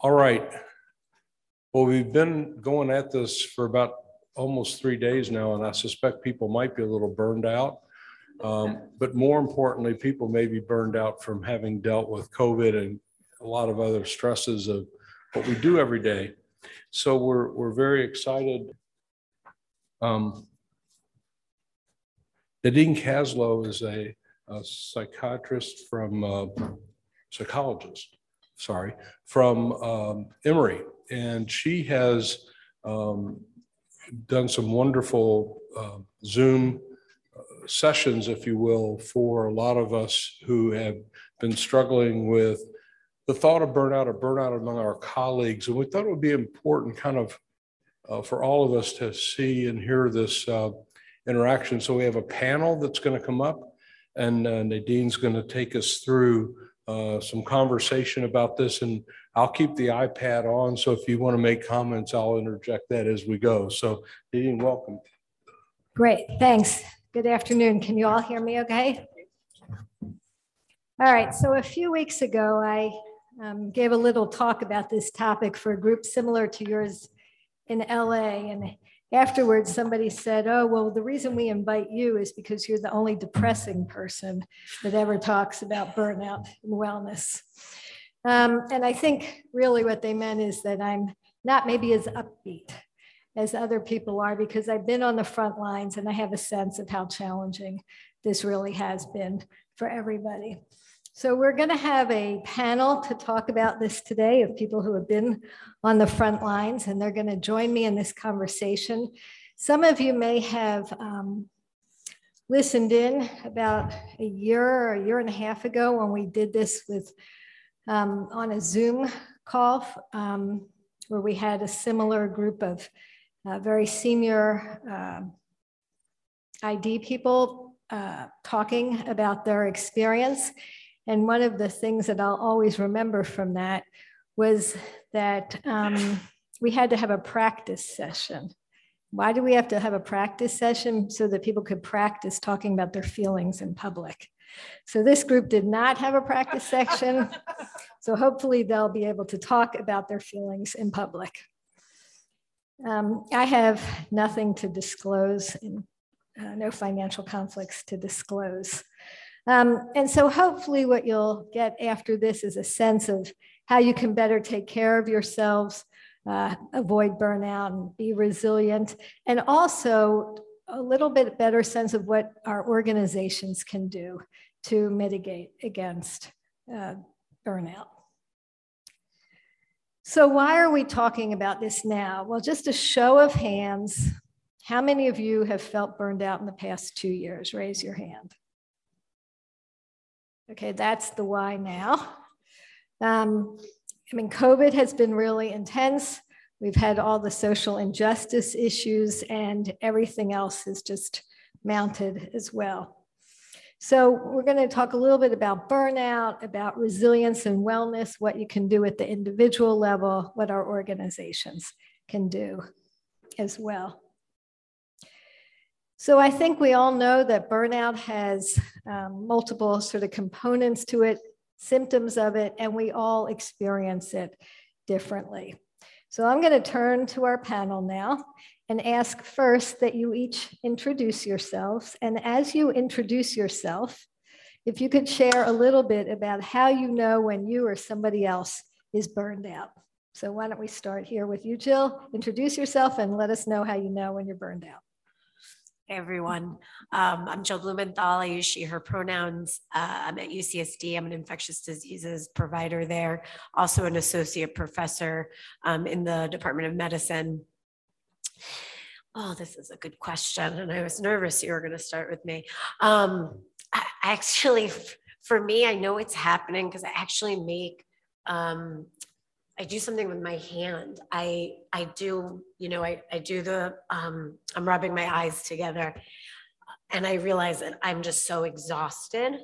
All right. Well, we've been going at this for about almost three days now, and I suspect people might be a little burned out. Um, but more importantly, people may be burned out from having dealt with COVID and a lot of other stresses of what we do every day. So we're, we're very excited. Um, Nadine Kaslow is a, a psychiatrist from, uh, psychologist, sorry, from um, Emory. And she has um, done some wonderful uh, Zoom sessions, if you will, for a lot of us who have been struggling with the thought of burnout or burnout among our colleagues. And we thought it would be important kind of uh, for all of us to see and hear this uh, interaction. So we have a panel that's going to come up and uh, Nadine's going to take us through uh, some conversation about this and I'll keep the iPad on. So if you want to make comments, I'll interject that as we go. So Nadine, welcome. Great, thanks. Good afternoon. Can you all hear me okay? All right, so a few weeks ago, I um, gave a little talk about this topic for a group similar to yours in LA. And afterwards, somebody said, Oh, well, the reason we invite you is because you're the only depressing person that ever talks about burnout and wellness. Um, and I think really what they meant is that I'm not maybe as upbeat as other people are because I've been on the front lines and I have a sense of how challenging this really has been for everybody. So we're going to have a panel to talk about this today of people who have been on the front lines, and they're going to join me in this conversation. Some of you may have um, listened in about a year or a year and a half ago when we did this with um, on a Zoom call um, where we had a similar group of uh, very senior uh, ID people uh, talking about their experience. And one of the things that I'll always remember from that was that um, we had to have a practice session. Why do we have to have a practice session? So that people could practice talking about their feelings in public. So this group did not have a practice section. So hopefully they'll be able to talk about their feelings in public. Um, I have nothing to disclose, and, uh, no financial conflicts to disclose. Um, and so hopefully what you'll get after this is a sense of how you can better take care of yourselves, uh, avoid burnout and be resilient, and also a little bit better sense of what our organizations can do to mitigate against uh, burnout. So why are we talking about this now? Well, just a show of hands, how many of you have felt burned out in the past two years? Raise your hand. Okay, that's the why now. Um, I mean, COVID has been really intense. We've had all the social injustice issues, and everything else is just mounted as well. So, we're going to talk a little bit about burnout, about resilience and wellness, what you can do at the individual level, what our organizations can do as well. So I think we all know that burnout has um, multiple sort of components to it, symptoms of it, and we all experience it differently. So I'm going to turn to our panel now and ask first that you each introduce yourselves. And as you introduce yourself, if you could share a little bit about how you know when you or somebody else is burned out. So why don't we start here with you, Jill? Introduce yourself and let us know how you know when you're burned out. Hey everyone, um, I'm Jill Blumenthal. I use she, her pronouns. Uh, I'm at UCSD. I'm an infectious diseases provider there, also an associate professor um, in the Department of Medicine. Oh, this is a good question. And I was nervous you were going to start with me. Um, I actually, for me, I know it's happening because I actually make um, I do something with my hand. I I do, you know, I, I do the um, I'm rubbing my eyes together and I realize that I'm just so exhausted.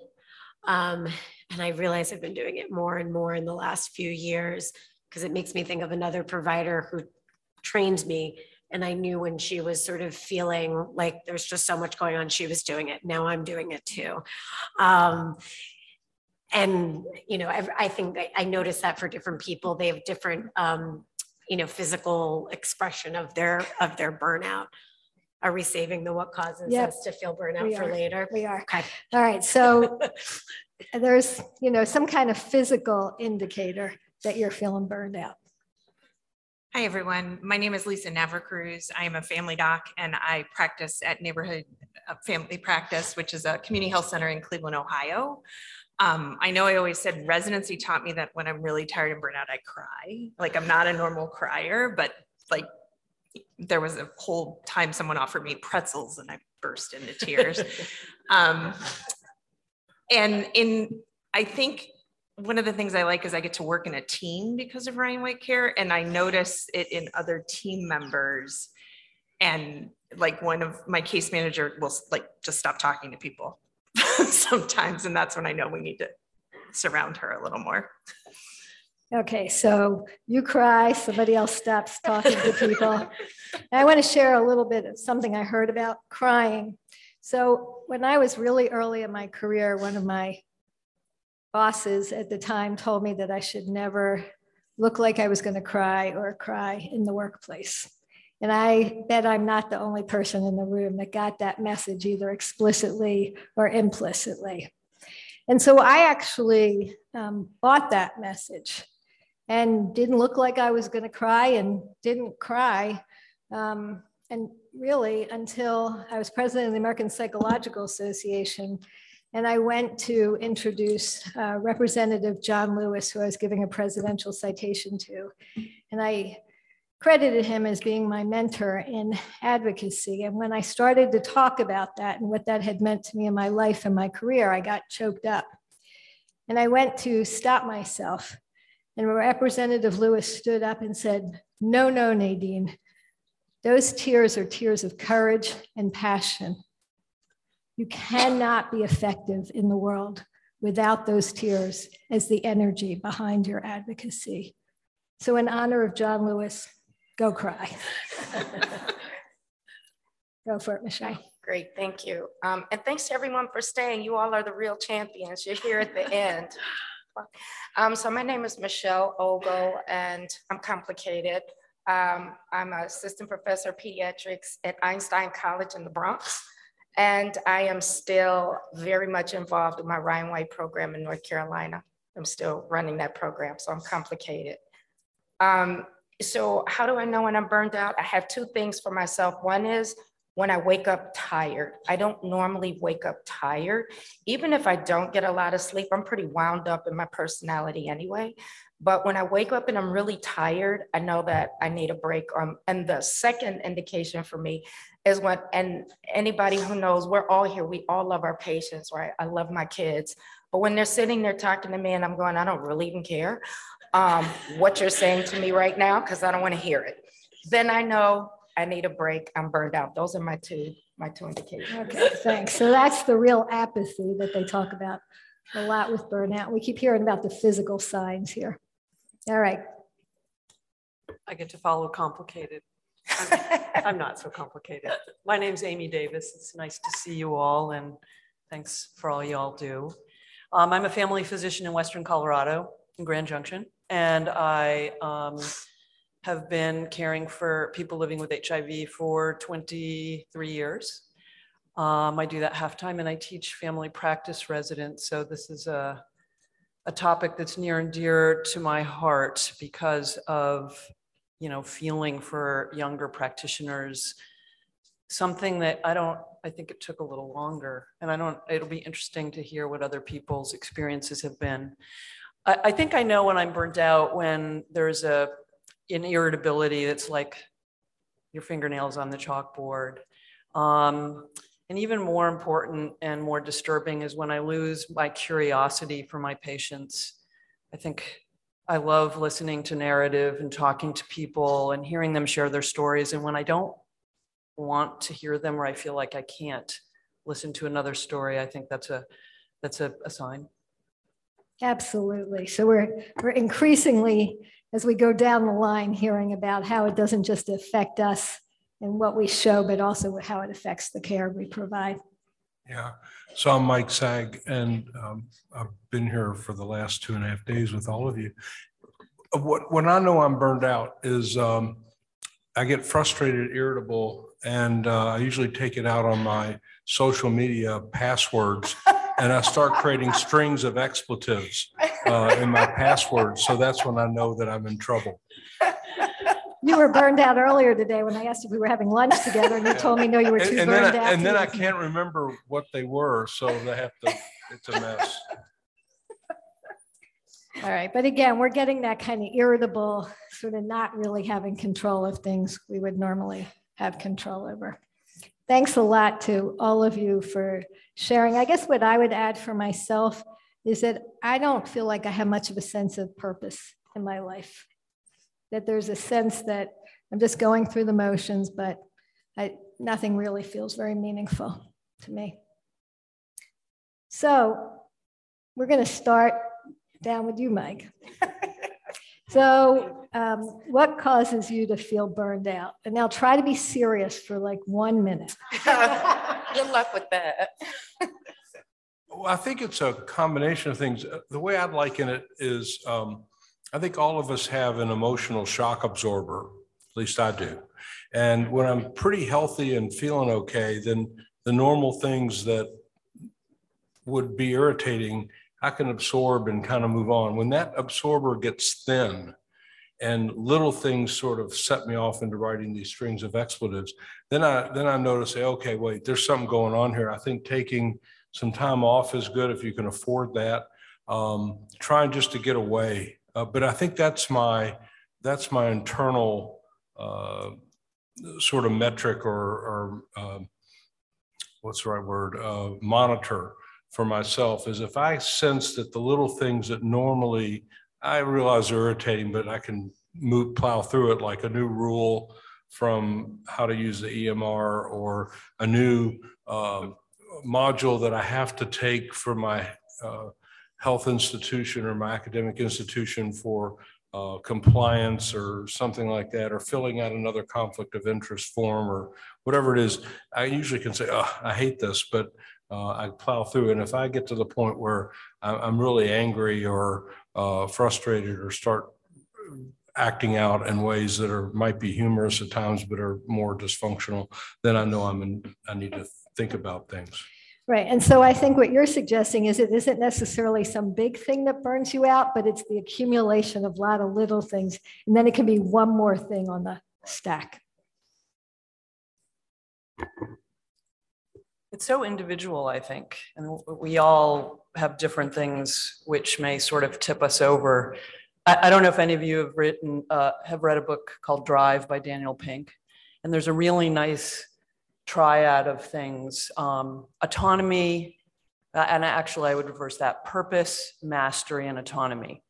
Um, and I realize I've been doing it more and more in the last few years because it makes me think of another provider who trained me. And I knew when she was sort of feeling like there's just so much going on, she was doing it. Now I'm doing it too. Um, and, you know, I, I think I, I noticed that for different people, they have different, um, you know, physical expression of their, of their burnout. Are we saving the what causes Yep. us to feel We burnout for are. later? We are. Okay. All right, so there's, you know, some kind of physical indicator that you're feeling burned out. Hi, everyone. My name is Lisa Navracruz. I am a family doc and I practice at Neighborhood uh, Family Practice, which is a community health center in Cleveland, Ohio. Um, I know I always said residency taught me that when I'm really tired and burnt out, I cry. Like I'm not a normal crier, but like there was a whole time someone offered me pretzels and I burst into tears. Um, and in, I think one of the things I like is I get to work in a team because of Ryan White Care, and I notice it in other team members. And like one of my case manager will like just stop talking to people sometimes, and that's when I know we need to surround her a little more. Okay, so you cry, somebody else stops talking to people. I want to share a little bit of something I heard about crying. So when I was really early in my career, one of my bosses at the time told me that I should never look like I was going to cry or cry in the workplace. And I bet I'm not the only person in the room that got that message either explicitly or implicitly. And so I actually um, bought that message and didn't look like I was going to cry and didn't cry. Um, and really until I was president of the American Psychological Association. And I went to introduce uh, Representative John Lewis, who I was giving a presidential citation to. And I credited him as being my mentor in advocacy. And when I started to talk about that and what that had meant to me in my life and my career, I got choked up. And I went to stop myself. And Representative Lewis stood up and said, No, no, Nadine. Those tears are tears of courage and passion. You cannot be effective in the world without those tears as the energy behind your advocacy. So, in honor of John Lewis, go cry. go for it, Michelle. Great, thank you. Um, and thanks to everyone for staying. You all are the real champions. You're here at the end. Um, so my name is Michelle Ogle and I'm complicated. Um, I'm an assistant professor of pediatrics at Einstein College in the Bronx. And I am still very much involved in my Ryan White program in North Carolina. I'm still running that program, so I'm complicated. Um, so how do I know when I'm burned out? I have two things for myself. One is when I wake up tired. I don't normally wake up tired. Even if I don't get a lot of sleep, I'm pretty wound up in my personality anyway. But when I wake up and I'm really tired, I know that I need a break. Um, and the second indication for me is when, and anybody who knows, we're all here, we all love our patients, right? I love my kids. But when they're sitting there talking to me and I'm going, I don't really even care um, what you're saying to me right now, because I don't want to hear it. Then I know I need a break. I'm burned out. Those are my two, my two indications. Okay, thanks. So that's the real apathy that they talk about a lot with burnout. We keep hearing about the physical signs here. All right. I get to follow complicated. I'm- I'm not so complicated. My name's Amy Davis. It's nice to see you all and thanks for all y'all do. Um, I'm a family physician in Western Colorado in Grand Junction and I um, have been caring for people living with HIV for 23 years. Um, I do that half-time and I teach family practice residents. So this is a, a topic that's near and dear to my heart because of you know, feeling for younger practitioners, something that I don't, I think it took a little longer. And I don't, it'll be interesting to hear what other people's experiences have been. I, I think I know when I'm burnt out when there's a, an irritability that's like your fingernails on the chalkboard. Um, and even more important and more disturbing is when I lose my curiosity for my patients. I think I love listening to narrative and talking to people and hearing them share their stories. And when I don't want to hear them or I feel like I can't listen to another story, I think that's a that's a, a sign. Absolutely. So we're we're increasingly, as we go down the line, hearing about how it doesn't just affect us and what we show, but also how it affects the care we provide. Yeah, so I'm Mike Saag, and um, I've been here for the last two and a half days with all of you. What, when I know I'm burned out is um, I get frustrated, irritable, and uh, I usually take it out on my social media passwords. And I start creating strings of expletives uh, in my passwords. So that's when I know that I'm in trouble. You were burned out earlier today when I asked if we were having lunch together and you told me, no, you were too and burned I- out. and then I can't remember what they were, so they have to, it's a mess. All right, but again, we're getting that kind of irritable, sort of not really having control of things we would normally have control over. Thanks a lot to all of you for sharing. I guess what I would add for myself is that I don't feel like I have much of a sense of purpose in my life. That there's a sense that I'm just going through the motions, but I, nothing really feels very meaningful to me. So we're going to start down with you, Mike. So um, what causes you to feel burned out? And now try to be serious for like one minute. Good luck with that. Well, I think it's a combination of things. Uh, The way I'd liken it is, um, I think all of us have an emotional shock absorber, at least I do. And when I'm pretty healthy and feeling okay, then the normal things that would be irritating, I can absorb and kind of move on. When that absorber gets thin and little things sort of set me off into writing these strings of expletives, then I, then I notice, okay, wait, there's something going on here. I think taking some time off is good if you can afford that. Um, trying just to get away. Uh, but I think that's my, that's my internal, uh, sort of metric or, or, um, what's the right word, uh, monitor for myself is if I sense that the little things that normally I realize are irritating, but I can move, plow through it like a new rule from how to use the EMR or a new, um, module that I have to take for my uh, health institution or my academic institution for uh, compliance or something like that, or filling out another conflict of interest form or whatever it is, I usually can say, oh, I hate this, but uh, I plow through. And if I get to the point where I'm really angry or uh, frustrated or start acting out in ways that are, might be humorous at times, but are more dysfunctional, then I know I'm in, I need to think about things. Right. And so I think what you're suggesting is it isn't necessarily some big thing that burns you out, but it's the accumulation of a lot of little things. And then it can be one more thing on the stack. It's so individual, I think, and we all have different things which may sort of tip us over. I, I don't know if any of you have written, uh, have read a book called Drive by Daniel Pink, and there's a really nice triad of things: um, autonomy, uh, and actually, I would reverse that: purpose, mastery, and autonomy.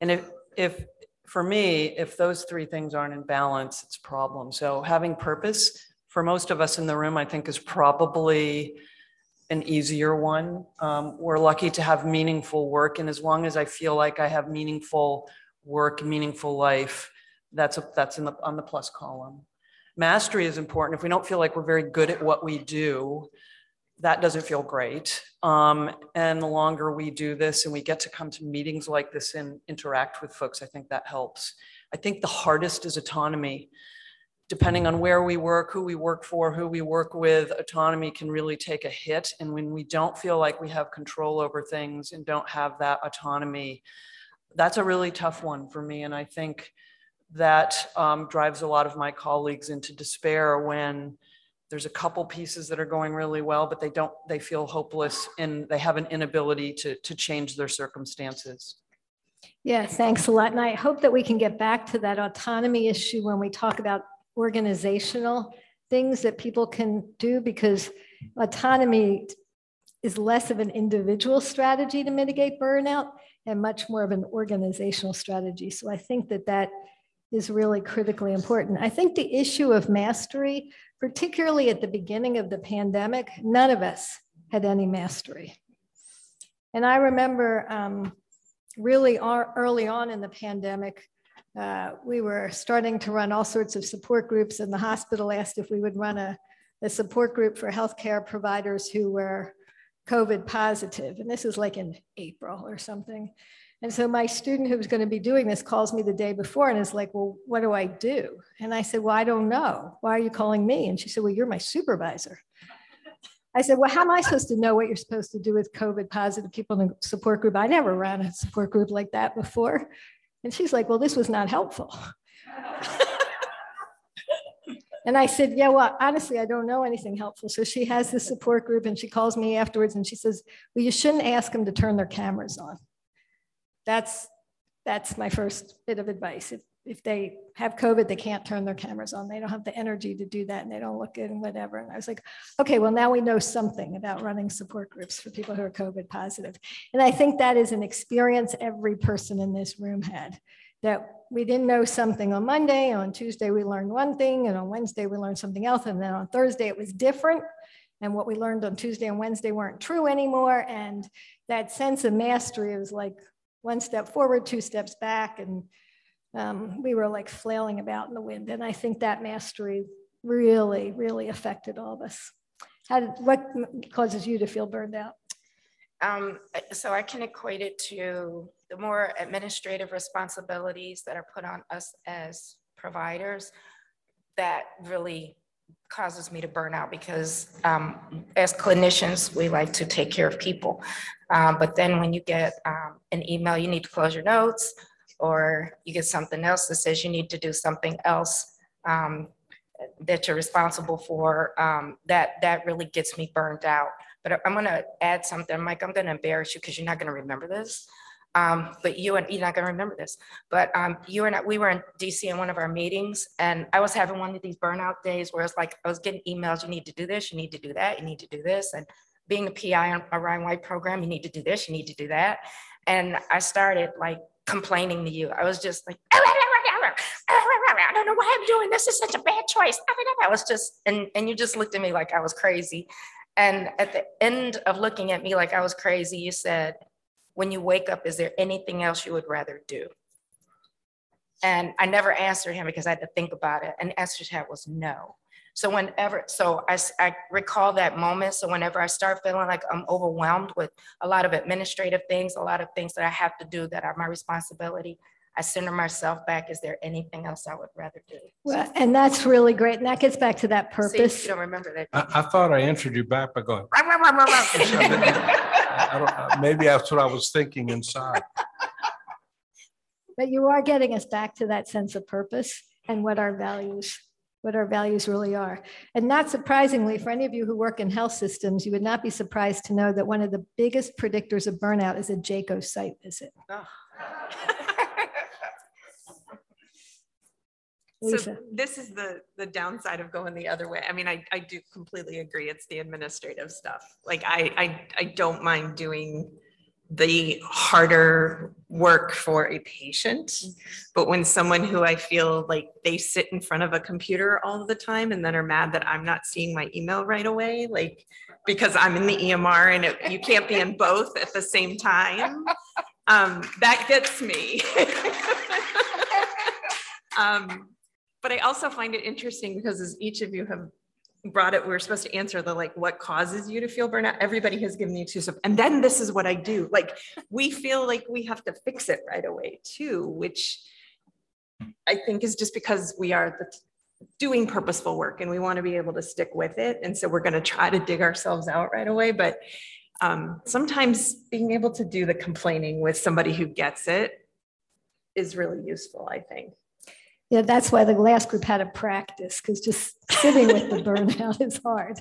And if, if for me, if those three things aren't in balance, it's a problem. So having purpose for most of us in the room, I think is probably an easier one. Um, we're lucky to have meaningful work. And as long as I feel like I have meaningful work, meaningful life, that's, a, that's in the, on the plus column. Mastery is important. If we don't feel like we're very good at what we do, that doesn't feel great. Um, and the longer we do this and we get to come to meetings like this and interact with folks, I think that helps. I think the hardest is autonomy. Depending on where we work, who we work for, who we work with, autonomy can really take a hit. And when we don't feel like we have control over things and don't have that autonomy, that's a really tough one for me. And I think that um, drives a lot of my colleagues into despair when there's a couple pieces that are going really well, but they don't, they feel hopeless and they have an inability to, to change their circumstances. Yeah, thanks a lot. And I hope that we can get back to that autonomy issue when we talk about organizational things that people can do because autonomy is less of an individual strategy to mitigate burnout and much more of an organizational strategy. So I think that that is really critically important. I think the issue of mastery, particularly at the beginning of the pandemic, none of us had any mastery. And I remember um, really ar- early on in the pandemic, uh, we were starting to run all sorts of support groups, and the hospital asked if we would run a, a support group for healthcare providers who were COVID positive. and this is like in April or something. And so my student who was going to be doing this calls me the day before and is like, Well, what do I do? And I said, Well, I don't know. Why are you calling me? And she said, Well, you're my supervisor. I said, Well, how am I supposed to know what you're supposed to do with COVID positive people in a support group? I never ran a support group like that before. And she's like, Well, this was not helpful. And I said, Yeah, well, honestly, I don't know anything helpful. So she has this support group and she calls me afterwards and she says, Well, you shouldn't ask them to turn their cameras on. That's that's my first bit of advice. If, if they have COVID, they can't turn their cameras on. They don't have the energy to do that and they don't look good and whatever. And I was like, okay, well, now we know something about running support groups for people who are COVID positive. And I think that is an experience every person in this room had that we didn't know something on Monday. On Tuesday, we learned one thing, and on Wednesday, we learned something else. And then on Thursday, it was different. And what we learned on Tuesday and Wednesday weren't true anymore. And that sense of mastery was like one step forward, two steps back. And um, we were like flailing about in the wind. And I think that mastery really, really affected all of us. How did, what causes you to feel burned out? Um, so I can equate it to the more administrative responsibilities that are put on us as providers that really causes me to burn out because um, as clinicians, we like to take care of people. Um, but then when you get um, an email, you need to close your notes, or you get something else that says you need to do something else um, that you're responsible for, um, that that really gets me burned out. But I'm going to add something, Mike. I'm going to embarrass you because you're not going to remember this. Um, but you and you're not gonna remember this, but um, you and I, we were in DC in one of our meetings, and I was having one of these burnout days where it's like I was getting emails. You need to do this. You need to do that. You need to do this. And being a PI on a Ryan White program, you need to do this. You need to do that. And I started like complaining to you. I was just like, I don't know why I'm doing this. Is such a bad choice. I was just, and and you just looked at me like I was crazy. And at the end of looking at me like I was crazy, you said, when you wake up, is there anything else you would rather do? And I never answered him because I had to think about it. And the answer to that was no. So whenever, so I, I recall that moment. So whenever I start feeling like I'm overwhelmed with a lot of administrative things, a lot of things that I have to do that are my responsibility, I center myself back. Is there anything else I would rather do? Well, and that's really great. And that gets back to that See, purpose. you don't remember that. I, I thought I answered you back by going, I don't, maybe that's what I was thinking inside. But you are getting us back to that sense of purpose and what our values, what our values really are. And not surprisingly, for any of you who work in health systems, you would not be surprised to know that one of the biggest predictors of burnout is a JCAHO site visit. Ah. So Lisa. this is the, the downside of going the other way. I mean, I, I do completely agree. It's the administrative stuff. Like I, I, I don't mind doing the harder work for a patient. But when someone who I feel like they sit in front of a computer all the time and then are mad that I'm not seeing my email right away, like because I'm in the EMR and it, you can't be in both at the same time, um, that gets me. um, but I also find it interesting because as each of you have brought it, we're supposed to answer the like, what causes you to feel burnout? Everybody has given you two stuff. And then this is what I do. Like, we feel like we have to fix it right away too, which I think is just because we are the, doing purposeful work and we want to be able to stick with it. And so we're going to try to dig ourselves out right away. But um, sometimes being able to do the complaining with somebody who gets it is really useful, I think. Yeah, that's why the last group had a practice because just sitting with the burnout is hard.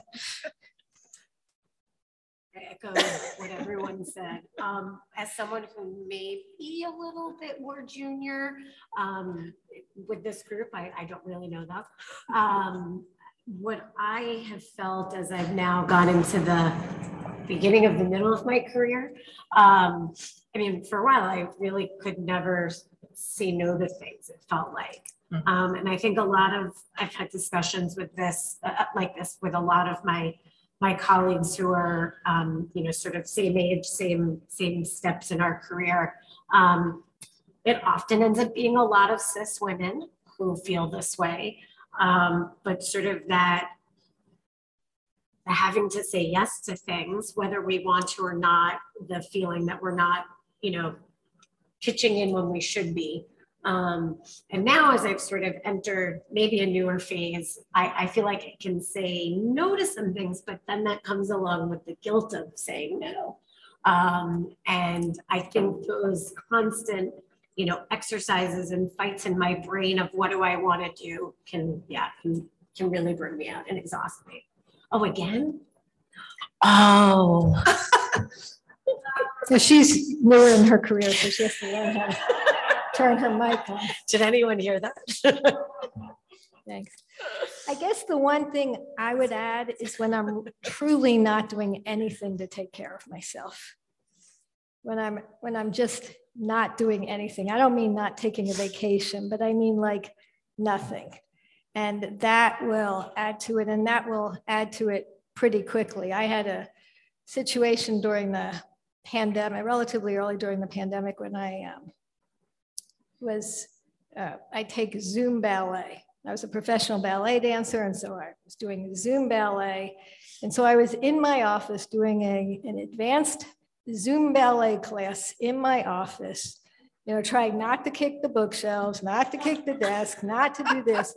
I echo what everyone said. Um, as someone who may be a little bit more junior, um, with this group, I, I don't really know that. Um, what I have felt as I've now gone into the beginning of the middle of my career, um, I mean, for a while, I really could never say no to things, it felt like. Um, and I think a lot of, I've had discussions with this, uh, like this with a lot of my my colleagues who are, um, you know, sort of same age, same same steps in our career. Um, it often ends up being a lot of cis women who feel this way, um, but sort of that having to say yes to things, whether we want to or not, the feeling that we're not, you know, pitching in when we should be. Um, and now, as I've sort of entered maybe a newer phase, I, I feel like I can say no to some things, but then that comes along with the guilt of saying no. Um, and I think those constant, you know, exercises and fights in my brain of what do I want to do can, yeah, can, can really burn me out and exhaust me. Oh, again? Oh. So she's newer in her career, so she has to learn how to turn her mic on. Did anyone hear that? Thanks. I guess the one thing I would add is when I'm truly not doing anything to take care of myself. When I'm when I'm just not doing anything. I don't mean not taking a vacation, but I mean like nothing. And that will add to it, and that will add to it pretty quickly. I had a situation during the pandemic, relatively early during the pandemic, when I um, was, uh, I take Zoom ballet. I was a professional ballet dancer, and so I was doing Zoom ballet. And so I was in my office doing a, an advanced Zoom ballet class in my office, you know, trying not to kick the bookshelves, not to kick the desk, not to do this.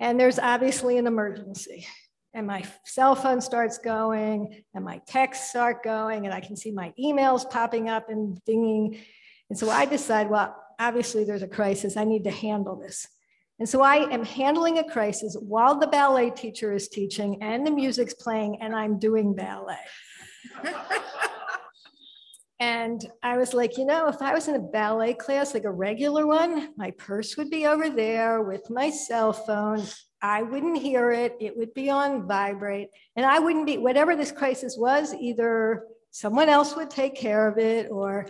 And there's obviously an emergency. And my cell phone starts going, and my texts start going, and I can see my emails popping up and dinging. And so I decide, well, obviously there's a crisis. I need to handle this. And so I am handling a crisis while the ballet teacher is teaching and the music's playing and I'm doing ballet. and I was like, you know, if I was in a ballet class, like a regular one, my purse would be over there with my cell phone. I wouldn't hear it. It would be on vibrate. And I wouldn't be, whatever this crisis was, either someone else would take care of it or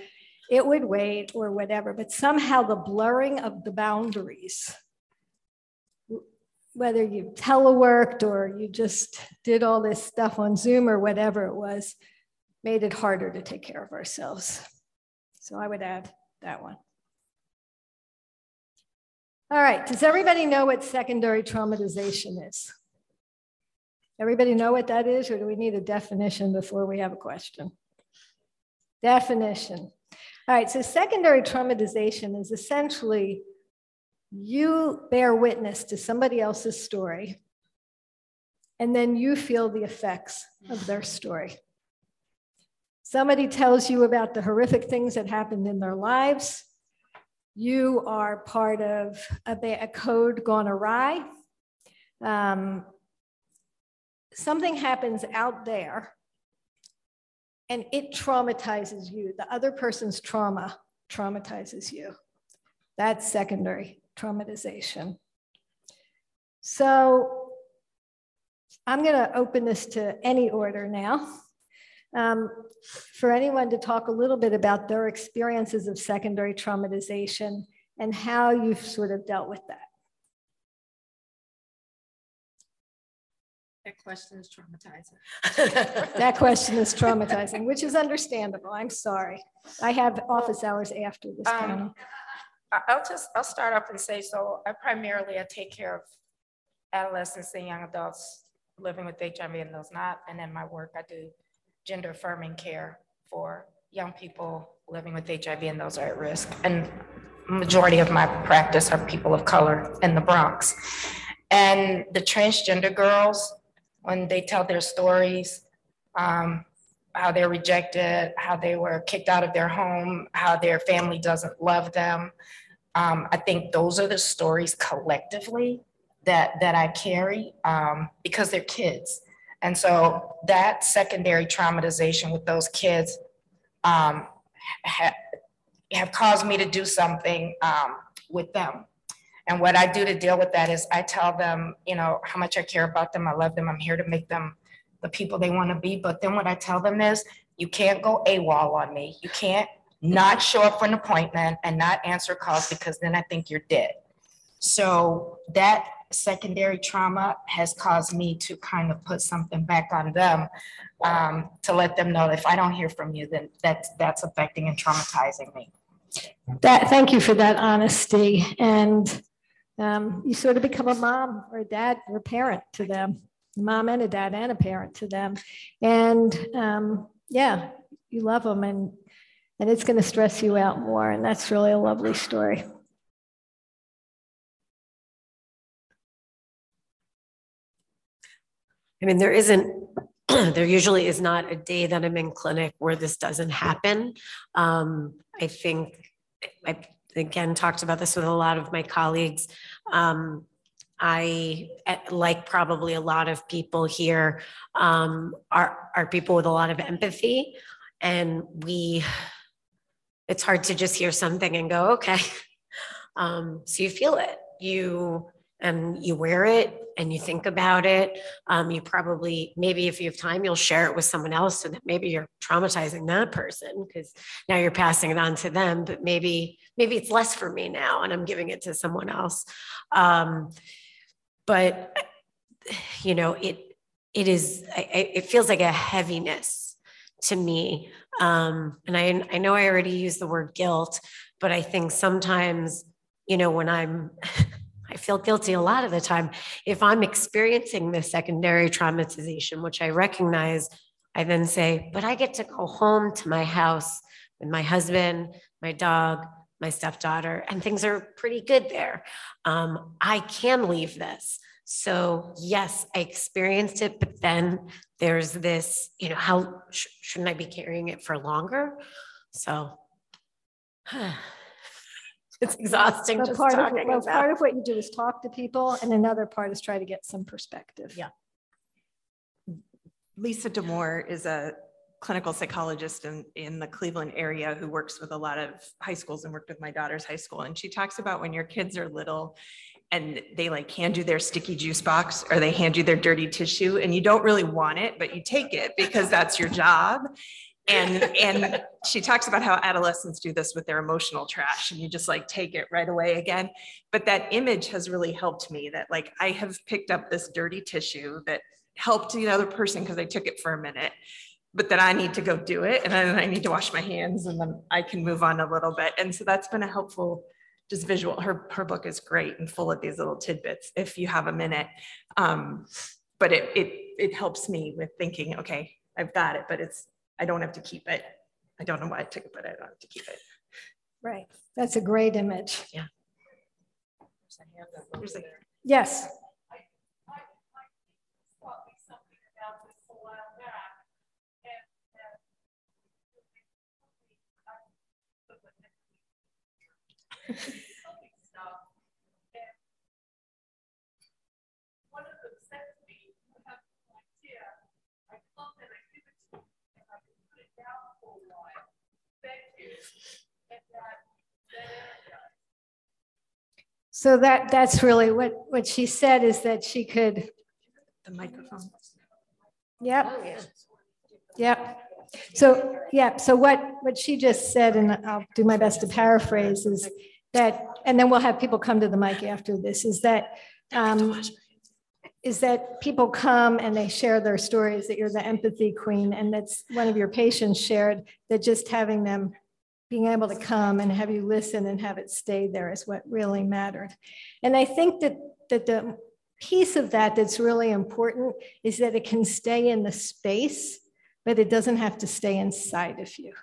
it would wait or whatever, but somehow the blurring of the boundaries, whether you teleworked or you just did all this stuff on Zoom or whatever it was, made it harder to take care of ourselves. So I would add that one. All right, does everybody know what secondary traumatization is? Everybody know what that is, or do we need a definition before we have a question? Definition. All right, so secondary traumatization is essentially you bear witness to somebody else's story, and then you feel the effects of their story. Somebody tells you about the horrific things that happened in their lives. You are part of a, a code gone awry. Um, something happens out there and it traumatizes you. The other person's trauma traumatizes you. That's secondary traumatization. So I'm going to open this to any order now. Um, for anyone to talk a little bit about their experiences of secondary traumatization and how you've sort of dealt with that. That question is traumatizing. That question is traumatizing, which is understandable. I'm sorry. I have office hours after this. Um. I- I'll just, I'll start off and say, so I primarily, I take care of adolescents and young adults living with HIV and those not. And then my work, I do gender affirming care for young people living with HIV and those are at risk. And majority of my practice are people of color in the Bronx. And the transgender girls, when they tell their stories, um, how they're rejected, how they were kicked out of their home, how their family doesn't love them. Um, I think those are the stories collectively that that I carry um, because they're kids, and so that secondary traumatization with those kids um, ha- have caused me to do something um, with them. And what I do to deal with that is I tell them, you know, how much I care about them. I love them. I'm here to make them the people they want to be. But then what I tell them is, you can't go AWOL on me. You can't not show up for an appointment and not answer calls because then I think you're dead. So that secondary trauma has caused me to kind of put something back on them um, to let them know if I don't hear from you, then that's that's affecting and traumatizing me. That, thank you for that honesty. And um, you sort of become a mom or a dad or a parent to them. a mom and a dad and a parent to them. And um, yeah, you love them and and it's going to stress you out more. And that's really a lovely story. I mean, there isn't, there usually is not a day that I'm in clinic where this doesn't happen. Um, I think, I again talked about this with a lot of my colleagues. Um, I, eh, like probably a lot of people here, um, are, are people with a lot of empathy. And we, it's hard to just hear something and go, okay. Um, so you feel it, you, and you wear it and you think about it. Um, you probably, maybe if you have time, you'll share it with someone else so that maybe you're traumatizing that person because now you're passing it on to them, but maybe, maybe it's less for me now and I'm giving it to someone else. Um, but, you know, it, it is, I, it feels like a heaviness to me. Um, and I, I know I already used the word guilt, but I think sometimes, you know, when I'm, feel guilty a lot of the time. If I'm experiencing this secondary traumatization, which I recognize, I then say, but I get to go home to my house with my husband, my dog, my stepdaughter, and things are pretty good there. Um, I can leave this. So, yes, I experienced it, but then there's this, you know, how sh- shouldn't I be carrying it for longer? So, it's exhausting But just part of, well, about. part of what you do is talk to people, and another part is try to get some perspective. Yeah. Lisa Damour is a clinical psychologist in, in the Cleveland area who works with a lot of high schools and worked with my daughter's high school. And she talks about when your kids are little and they like hand you their sticky juice box or they hand you their dirty tissue and you don't really want it, but you take it because that's your job. And, and she talks about how adolescents do this with their emotional trash and you just like take it right away again. But that image has really helped me that like I have picked up this dirty tissue that helped the other person because I took it for a minute. But then I need to go do it and then I need to wash my hands and then I can move on a little bit. And so that's been a helpful just visual. Her her book is great and full of these little tidbits if you have a minute. Um, but it it it helps me with thinking, okay, I've got it, but it's I don't have to keep it. I don't know why I took it, but I don't have to keep it. Right. That's a great image. There's like- Yes. So that, that's really what, what she said is that she could, The microphone. yep, Oh, yeah. Yep. So, yeah, so what, what she just said, and I'll do my best to paraphrase, is that, and then we'll have people come to the mic after this, is that, um, is that people come and they share their stories, that you're the empathy queen, and that's one of your patients shared, that just having them being able to come and have you listen and have it stay there is what really mattered. And I think that, that the piece of that that's really important is that it can stay in the space but it doesn't have to stay inside of you.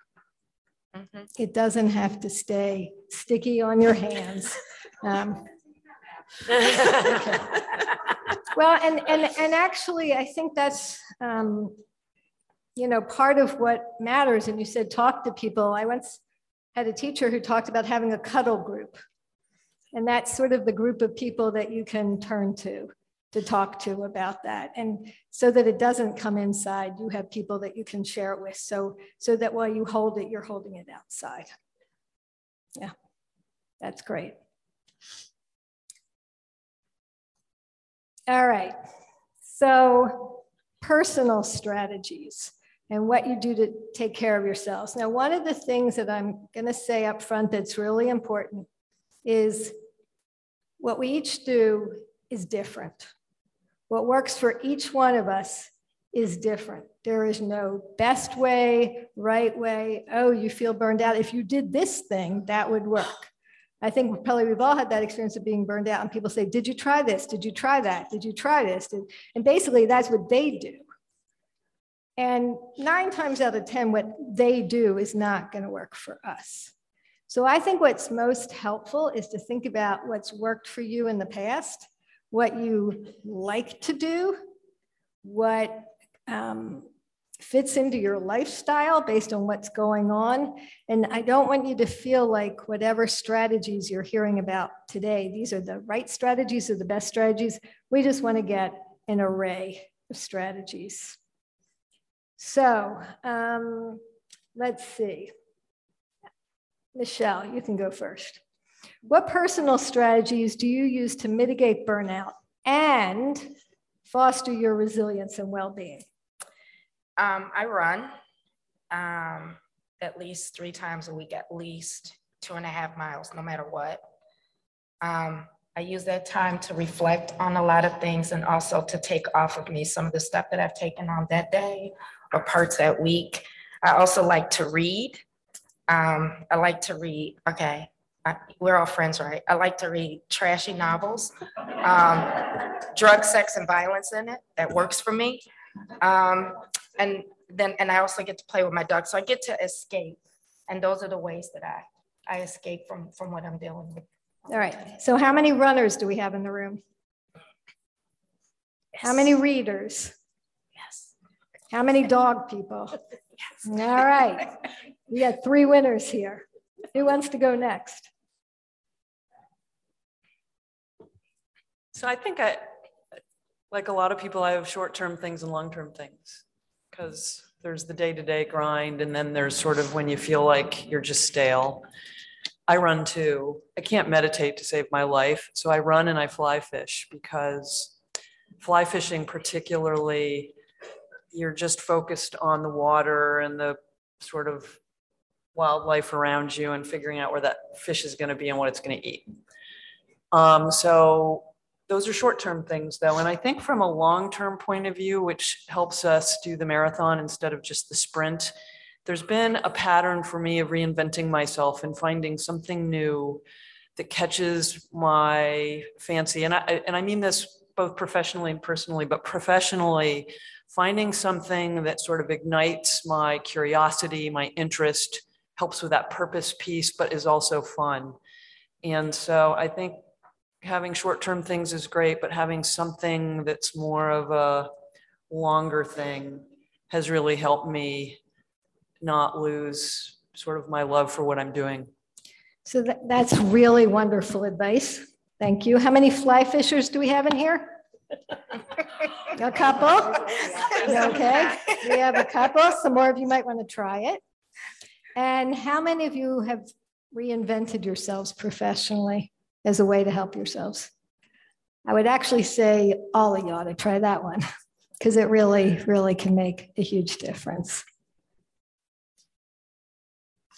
Mhm. It doesn't have to stay sticky on your hands. Um, well, and, and, and actually, I think that's, um, you know, part of what matters. And you said talk to people. I once had a teacher who talked about having a cuddle group. And that's sort of the group of people that you can turn to to talk to about that. And so that it doesn't come inside, you have people that you can share it with. So, so that while you hold it, you're holding it outside. Yeah, that's great. All right. So personal strategies and what you do to take care of yourselves. Now, one of the things that I'm going to say up front that's really important is what we each do is different. What works for each one of us is different. There is no best way, right way. Oh, you feel burned out. If you did this thing, that would work. I think probably we've all had that experience of being burned out and people say, did you try this? Did you try that? Did you try this? And basically that's what they do. And nine times out of 10, what they do is not going to work for us. So I think what's most helpful is to think about what's worked for you in the past, what you like to do, what um, fits into your lifestyle based on what's going on. And I don't want you to feel like whatever strategies you're hearing about today, these are the right strategies or the best strategies. We just want to get an array of strategies. So um, let's see. Michelle, you can go first. What personal strategies do you use to mitigate burnout and foster your resilience and well-being? Um, I run um, at least three times a week, at least two and a half miles, no matter what. Um, I use that time to reflect on a lot of things and also to take off of me some of the stuff that I've taken on that day or parts that week. I also like to read. Um, I like to read, okay, I- we're all friends, right? I like to read trashy novels, um, drug, sex, and violence in it. That works for me. Um, and then, and I also get to play with my dog. So I get to escape. And those are the ways that I, I escape from, from what I'm dealing with. All right. So how many runners do we have in the room? How many readers? How many dog people? Yes. All right. We got three winners here. Who wants to go next? So I think I, like a lot of people, I have short-term things and long-term things. Because there's the day-to-day grind and then there's sort of when you feel like you're just stale. I run too. I can't meditate to save my life. So I run and I fly fish because fly fishing particularly, you're just focused on the water and the sort of wildlife around you and figuring out where that fish is going to be and what it's going to eat. Um, so those are short-term things though. And I think from a long-term point of view, which helps us do the marathon instead of just the sprint, there's been a pattern for me of reinventing myself and finding something new that catches my fancy. And I, and I mean this both professionally and personally, but professionally, finding something that sort of ignites my curiosity, my interest, helps with that purpose piece, but is also fun. And so I think having short-term things is great, but having something that's more of a longer thing has really helped me not lose sort of my love for what I'm doing. So that, that's really wonderful advice. Thank you. How many fly fishers do we have in here? A couple? Okay, we have a couple. Some more of you might want to try it. And how many of you have reinvented yourselves professionally as a way to help yourselves? I would actually say all of you ought to try that one because it really, really can make a huge difference.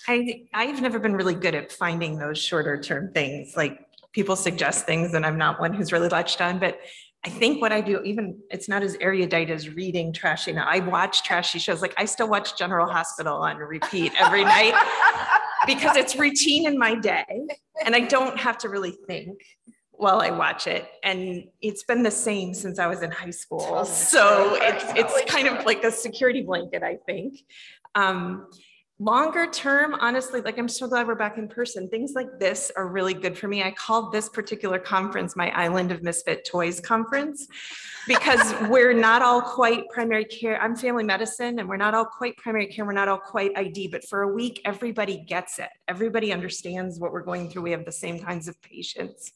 I, I've never been really good at finding those shorter term things. Like people suggest things and I'm not one who's really latched on, but I think what I do, even it's not as erudite as reading trashy. Now I watch trashy shows. Like I still watch General Hospital on repeat every night because it's routine in my day and I don't have to really think while I watch it. And it's been the same since I was in high school. So it's, it's kind of like a security blanket, I think. Um, Longer term, honestly, like I'm so glad we're back in person. Things like this are really good for me. I called this particular conference my Island of Misfit Toys conference because we're not all quite primary care. I'm family medicine and we're not all quite primary care. We're not all quite ID, but for a week, everybody gets it. Everybody understands what we're going through. We have the same kinds of patients.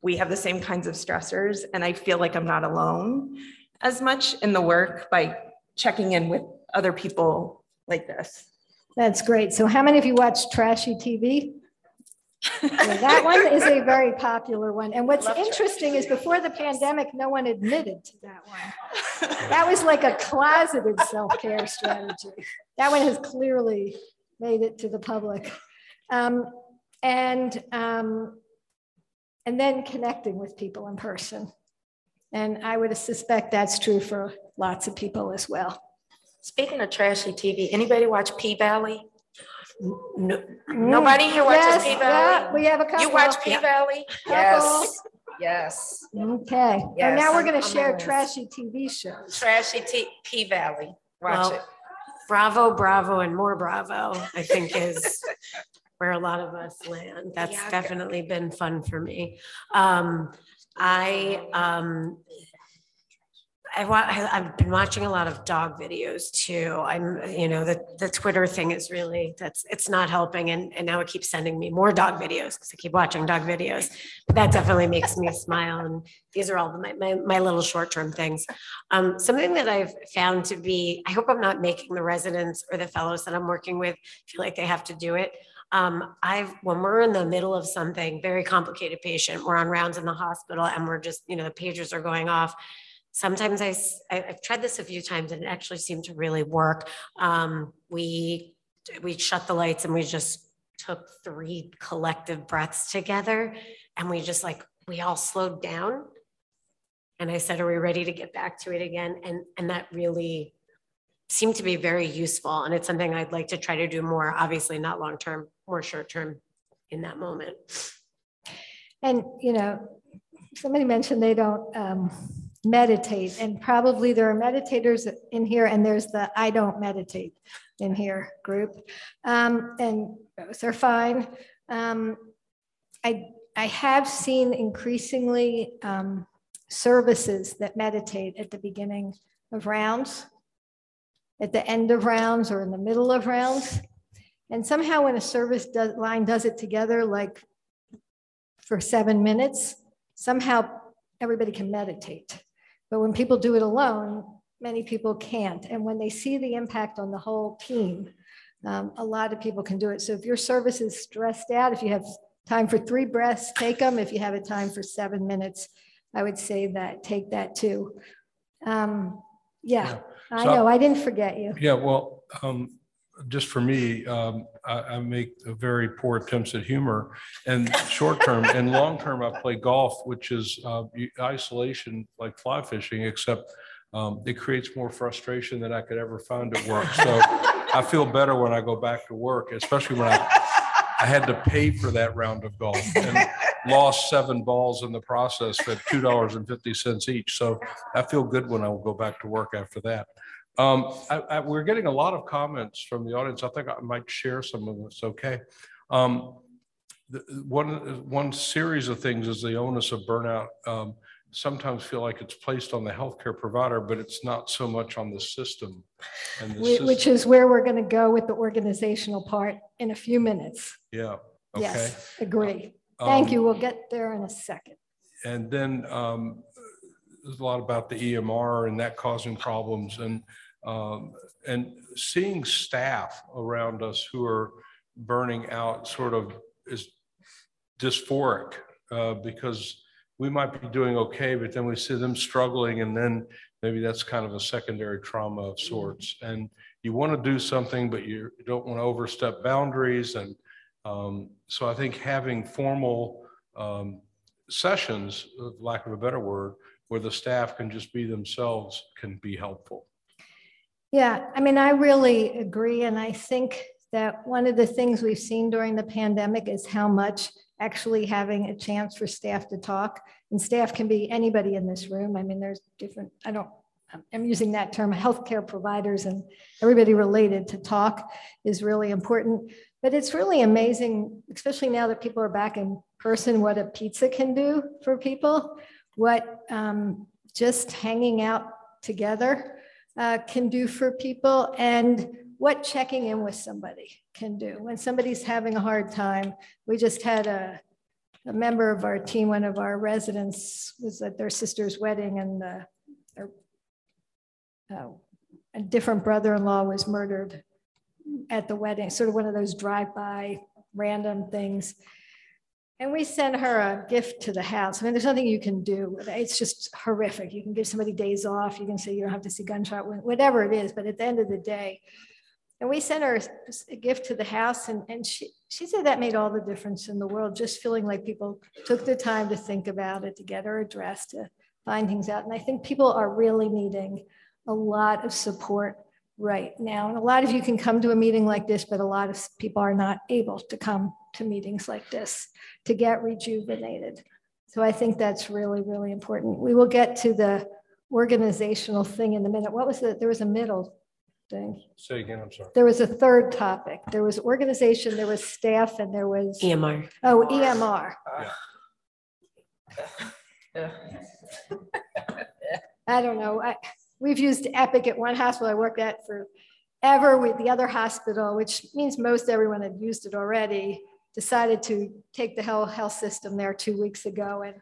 We have the same kinds of stressors. And I feel like I'm not alone as much in the work by checking in with other people like this. That's great. So how many of you watch trashy TV? Yeah, That one is a very popular one. And what's interesting is before the pandemic, no one admitted to that one. That was like a closeted self-care strategy. That one has clearly made it to the public. Um, and, um, and then connecting with people in person. And I would suspect that's true for lots of people as well. Speaking of trashy TV, anybody watch P Valley? No, Nobody here watches Yes, P yeah, Valley? We have a couple. You watch P Valley? Couple. Yes, yes. Okay, and Yes, now we're gonna share list. trashy TV shows. Trashy T, P Valley. Watch Well, it. Bravo, Bravo, and more Bravo, I think is where a lot of us land. That's Yeah, I got- definitely been fun for me. Um, I, um, I wa- I've been watching a lot of dog videos too. I'm, you know, the, the Twitter thing is really, that's, it's not helping. And, and now it keeps sending me more dog videos because I keep watching dog videos. But that definitely makes me smile. And these are all my, my, my little short-term things. Um, something that I've found to be, I hope I'm not making the residents or the fellows that I'm working with feel like they have to do it. Um, I've, when we're in the middle of something, very complicated patient, we're on rounds in the hospital and we're just, you know, the pagers are going off. Sometimes I, I, have tried this a few times and it actually seemed to really work. Um, we, we shut the lights and we just took three collective breaths together and we just like, we all slowed down. And I said, are we ready to get back to it again? And, and that really seemed to be very useful. And it's something I'd like to try to do more, obviously not long-term, more short-term in that moment. And, you know, somebody mentioned they don't um, meditate, and probably there are meditators in here, and there's the I don't meditate in here group. Um, And those are fine. Um, I, I have seen increasingly um, services that meditate at the beginning of rounds, at the end of rounds, or in the middle of rounds. And somehow when a service line does it together, like for seven minutes, somehow everybody can meditate. But when people do it alone, many people can't. And when they see the impact on the whole team, um, a lot of people can do it. So if your service is stressed out, if you have time for three breaths, take them. If you have a time for seven minutes, I would say that, take that too. Um, yeah, I So- know, I didn't forget you. Yeah, well, um, just for me, um, I, I make very poor attempts at humor and short term and long term, I play golf, which is, uh, isolation like fly fishing, except um, it creates more frustration than I could ever find at work. So I feel better when I go back to work, especially when I, I had to pay for that round of golf and lost seven balls in the process at two dollars and fifty cents each. So I feel good when I will go back to work after that. Um, I, I, we're getting a lot of comments from the audience. I think I might share some of this, okay? Um, the, one, one series of things is the onus of burnout. Um, sometimes feel like it's placed on the healthcare provider, but it's not so much on the system. And the Whi- Which system, is where we're going to go with the organizational part in a few minutes. yeah, okay. Yes, agree. Thank Um, you. We'll get there in a second. And then um, there's a lot about the EMR and that causing problems and, um, and seeing staff around us who are burning out sort of is dysphoric uh, because we might be doing okay, but then we see them struggling and then maybe that's kind of a secondary trauma of sorts. And you want to do something, but you don't want to overstep boundaries. And um, so I think having formal um, sessions, lack of a better word, where the staff can just be themselves can be helpful. Yeah, I mean, I really agree. And I think that one of the things we've seen during the pandemic is how much actually having a chance for staff to talk. And staff can be anybody in this room. I mean, there's different, I don't, I'm- using that term, healthcare providers and everybody related to talk is really important. But it's really amazing, especially now that people are back in person, what a pizza can do for people, what um, just hanging out together uh, can do for people and what checking in with somebody can do. When somebody's having a hard time, we just had a, a member of our team, one of our residents was at their sister's wedding and uh, their, uh, a different brother-in-law was murdered at the wedding, sort of one of those drive-by random things. And we sent her a gift to the house. I mean, there's nothing you can do. It's just horrific. You can give somebody days off. You can say you don't have to see gunshot, whatever it is. But at the end of the day, and we sent her a gift to the house, and, and she, she said that made all the difference in the world, just feeling like people took the time to think about it, to get her addressed, to find things out. And I think people are really needing a lot of support right now. And a lot of you can come to a meeting like this, but a lot of people are not able to come to meetings like this to get rejuvenated. So I think that's really, really important. We will get to the organizational thing in a minute. What was the, there was a middle thing. Say again, I'm sorry. There was a third topic. There was organization, there was staff, and there was, EMR. oh, EMR. I don't know. I, we've used Epic at one hospital I worked at forever with the other hospital, which means most everyone had used it already, decided to take the health, health system there two weeks ago. And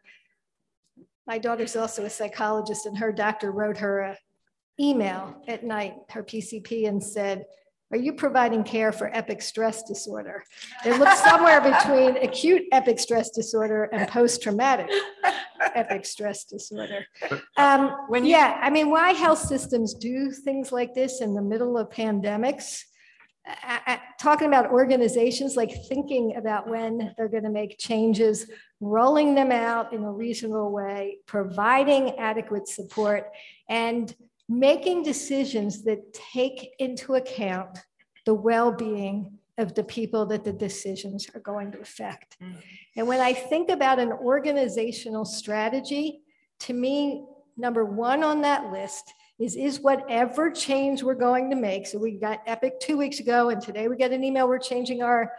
my daughter's also a psychologist and her doctor wrote her a email at night, her PCP and said, are you providing care for epic stress disorder? It looks somewhere between acute epic stress disorder and post-traumatic epic stress disorder. Um, When yeah, I mean, why health systems do things like this in the middle of pandemics? Talking about organizations, like thinking about when they're going to make changes, rolling them out in a reasonable way, providing adequate support, and making decisions that take into account the well-being of the people that the decisions are going to affect. Mm. And when I think about an organizational strategy, to me, number one on that list is, is whatever change we're going to make. So we got Epic two weeks ago, and today we get an email, we're changing our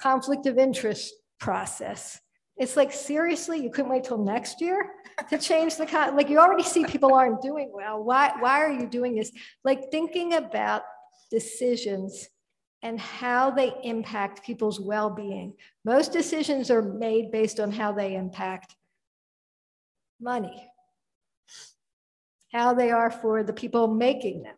conflict of interest process. It's like, seriously, you couldn't wait till next year to change the, con- like, you already see people aren't doing well. Why, why are you doing this? Like, thinking about decisions and how they impact people's well-being. Most decisions are made based on how they impact money, how they are for the people making them.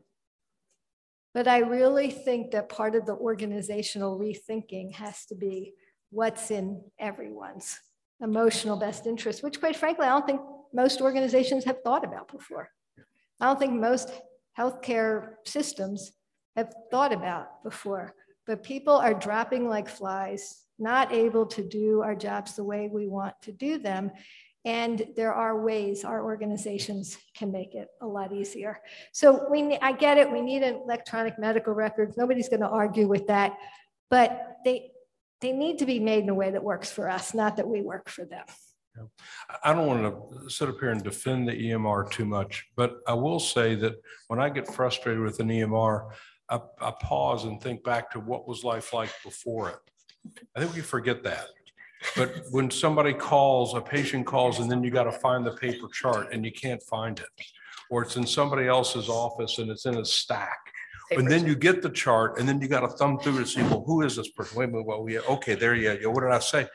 But I really think that part of the organizational rethinking has to be what's in everyone's emotional best interest, which quite frankly, I don't think most organizations have thought about before. I don't think most healthcare systems have thought about before, but people are dropping like flies, not able to do our jobs the way we want to do them. And there are ways our organizations can make it a lot easier. So we, I get it, we need an electronic medical records. Nobody's going to argue with that. But they, they need to be made in a way that works for us, not that we work for them. I don't want to sit up here and defend the EMR too much, but I will say that when I get frustrated with an EMR, I, I pause and think back to what was life like before it. I think we forget that. But when somebody calls, a patient calls, and then you got to find the paper chart and you can't find it. Or it's in somebody else's office and it's in a stack. And then you get the chart and then you got to thumb through to see, well, who is this person? Wait a minute, well, we, okay, there you go. What did I say?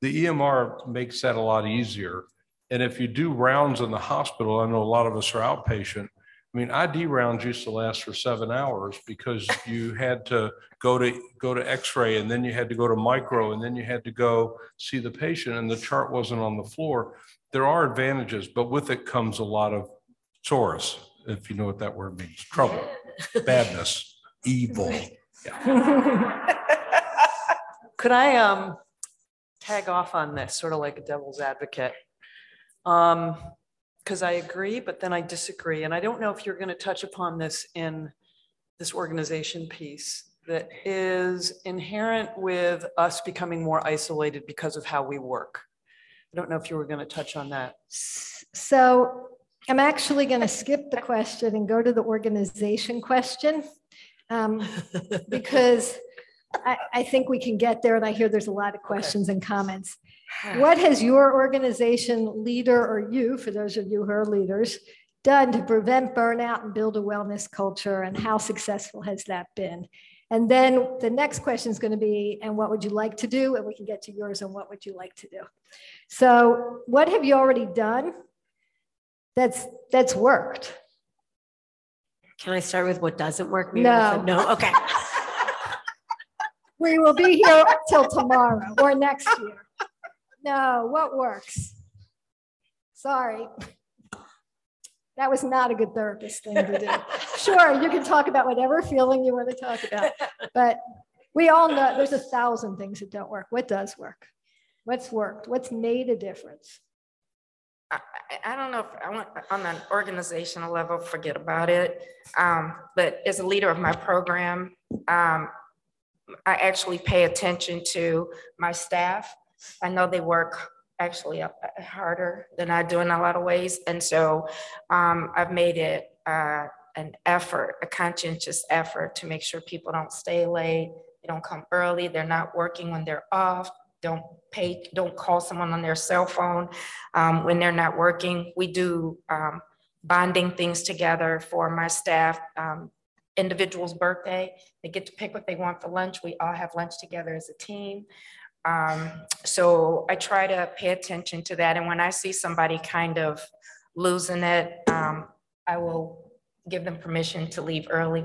The EMR makes that a lot easier. And if you do rounds in the hospital, I know a lot of us are outpatient. I mean, ID rounds used to last for seven hours because you had to go to, go to x-ray and then you had to go to micro and then you had to go see the patient and the chart wasn't on the floor. There are advantages, but with it comes a lot of tsuris, if you know what that word means, trouble, badness, evil. Yeah. Could I um tag off on this, sort of like a devil's advocate? Um, because I agree, but then I disagree. And I don't know if you're going to touch upon this in this organization piece that is inherent with us becoming more isolated because of how we work. I don't know if you were going to touch on that. So I'm actually going to skip the question and go to the organization question. um, Because I, I think we can get there and I hear there's a lot of questions and comments. What has your organization leader or you, for those of you who are leaders, done to prevent burnout and build a wellness culture and how successful has that been? And then the next question is going to be, and what would you like to do? And we can get to yours and what would you like to do? So what have you already done that's, that's worked? Can I start with what doesn't work? Maybe No. No, okay. We will be here till tomorrow or next year. No, what works? Sorry. That was not a good therapist thing to do. Sure, you can talk about whatever feeling you want to talk about, but we all know there's a thousand things that don't work. What does work? What's worked? What's made a difference? I, I- don't know if I want, on an organizational level, forget about it. Um, but as a leader of my program, um, I actually pay attention to my staff. I know they work actually harder than I do in a lot of ways. And so, um, I've made it, uh, an effort, a conscientious effort to make sure people don't stay late, they don't come early, they're not working when they're off, don't pay, don't call someone on their cell phone um, when they're not working. We do um, bonding things together for my staff. Um, individual's birthday, they get to pick what they want for lunch. We all have lunch together as a team. Um, so I try to pay attention to that. And when I see somebody kind of losing it, um, I will give them permission to leave early.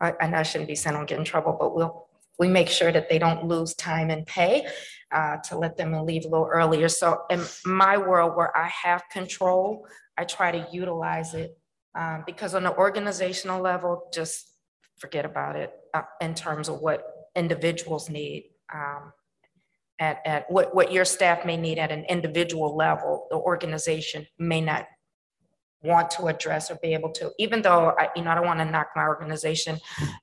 I, and I shouldn't be saying I'll get in trouble, but we'll, we make sure that they don't lose time and pay uh, to let them leave a little earlier. So in my world where I have control, I try to utilize it. um, because on the organizational level, just forget about it uh, in terms of what individuals need. um, At, at what, what your staff may need at an individual level, the organization may not want to address or be able to, even though I, you know, I don't want to knock my organization.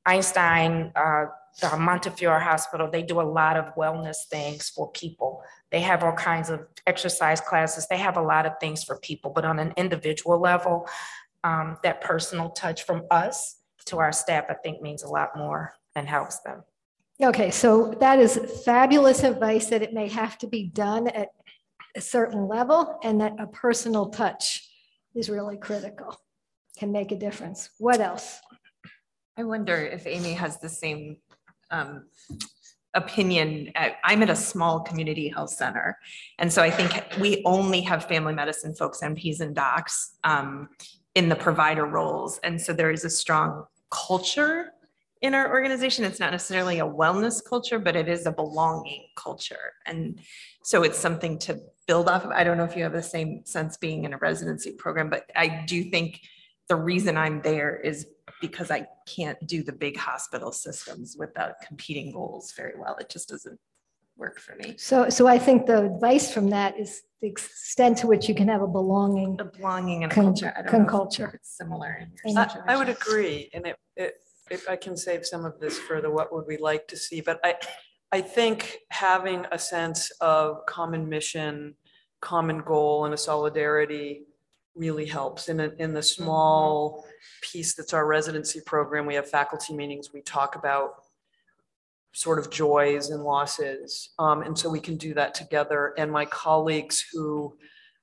Einstein, uh, the Montefiore Hospital, they do a lot of wellness things for people. They have all kinds of exercise classes. They have a lot of things for people, but on an individual level, um, that personal touch from us to our staff, I think means a lot more and helps them. Okay, so that is fabulous advice that it may have to be done at a certain level and that a personal touch is really critical, can make a difference. What else? I wonder if Amy has the same um, opinion. I'm at a small community health center. And so I think we only have family medicine folks, NPs and docs um, in the provider roles. And so there is a strong culture in our organization. It's not necessarily a wellness culture, but it is a belonging culture. And so it's something to build off of. I don't know if you have the same sense being in a residency program, but I do think the reason I'm there is because I can't do the big hospital systems without competing goals very well. It just doesn't work for me. So, so I think the advice from that is the extent to which you can have a belonging a belonging and Con- culture. I don't con- know if culture. It's similar. in your I, I would agree, and it, it, if I can save some of this for the what would we like to see, but I, I think having a sense of common mission, common goal and a solidarity really helps. In, a- in the small piece that's our residency program, we have faculty meetings, we talk about sort of joys and losses. Um, and so we can do that together. And my colleagues who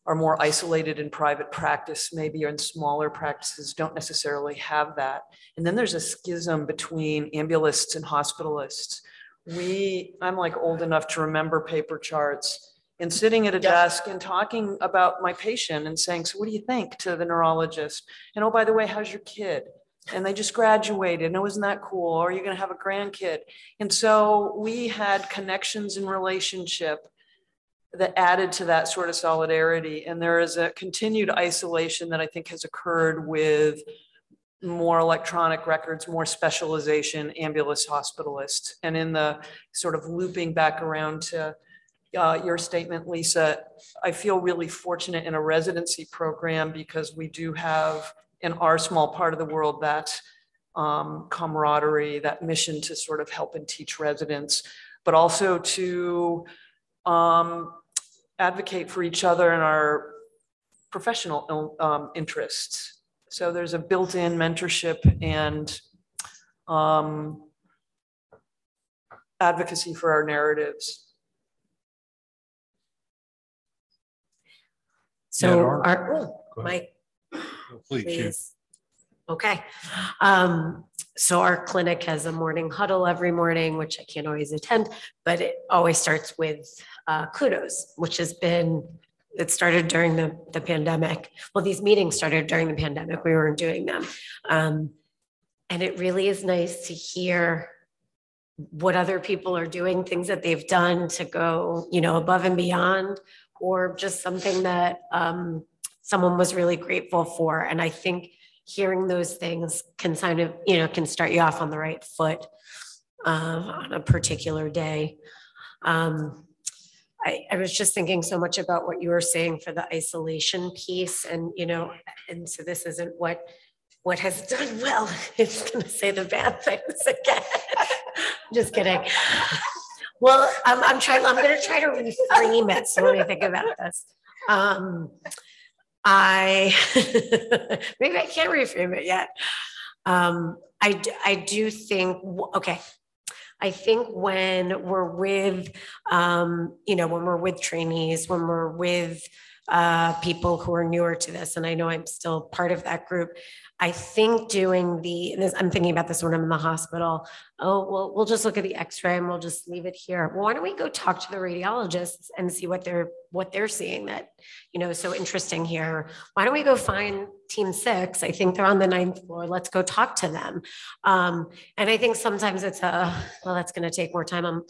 are more isolated in private practice, maybe in smaller practices, don't necessarily have that. And then there's a schism between ambulists and hospitalists. We, I'm like old enough to remember paper charts and sitting at a Yeah. desk and talking about my patient and saying, so what do you think to the neurologist? And oh, by the way, how's your kid? And they just graduated. Oh, and wasn't that cool? Or are you going to have a grandkid? And so we had connections and relationship that added to that sort of solidarity. And there is a continued isolation that I think has occurred with more electronic records, more specialization, ambulance hospitalists. And in the sort of looping back around to uh, your statement, Lisa, I feel really fortunate in a residency program because we do have in our small part of the world that um, camaraderie, that mission to sort of help and teach residents, but also to um, advocate for each other and our professional um, interests. So there's a built-in mentorship and um, advocacy for our narratives. So our- our, Go ahead. Mike, Please, please. Okay. Um, so our clinic has a morning huddle every morning, which I can't always attend, but it always starts with uh, kudos, which has been, it started during the, the pandemic. Well, these meetings started during the pandemic. We weren't doing them. Um, and it really is nice to hear what other people are doing, things that they've done to go, you know, above and beyond, or just something that um, someone was really grateful for. And I think hearing those things can kind of, you know, can start you off on the right foot uh, on a particular day. Um, I, I was just thinking so much about what you were saying for the isolation piece and, you know, and so this isn't what, what has done well. It's gonna say the bad things again. Just kidding. Well, I'm, I'm trying, I'm gonna try to reframe it. So when I think about this. Um, I, maybe I can't reframe it yet. Um, I I do think, okay. I think when we're with, um, you know, when we're with trainees, when we're with uh, people who are newer to this, and I know I'm still part of that group, I think doing the, this, I'm thinking about this when I'm in the hospital. Oh, well, we'll just look at the X-ray and we'll just leave it here. Well, why don't we go talk to the radiologists and see what they're what they're seeing that, you know, is so interesting here. Why don't we go find Team Six? I think they're on the ninth floor. Let's go talk to them. Um, and I think sometimes it's a well, that's going to take more time. Um,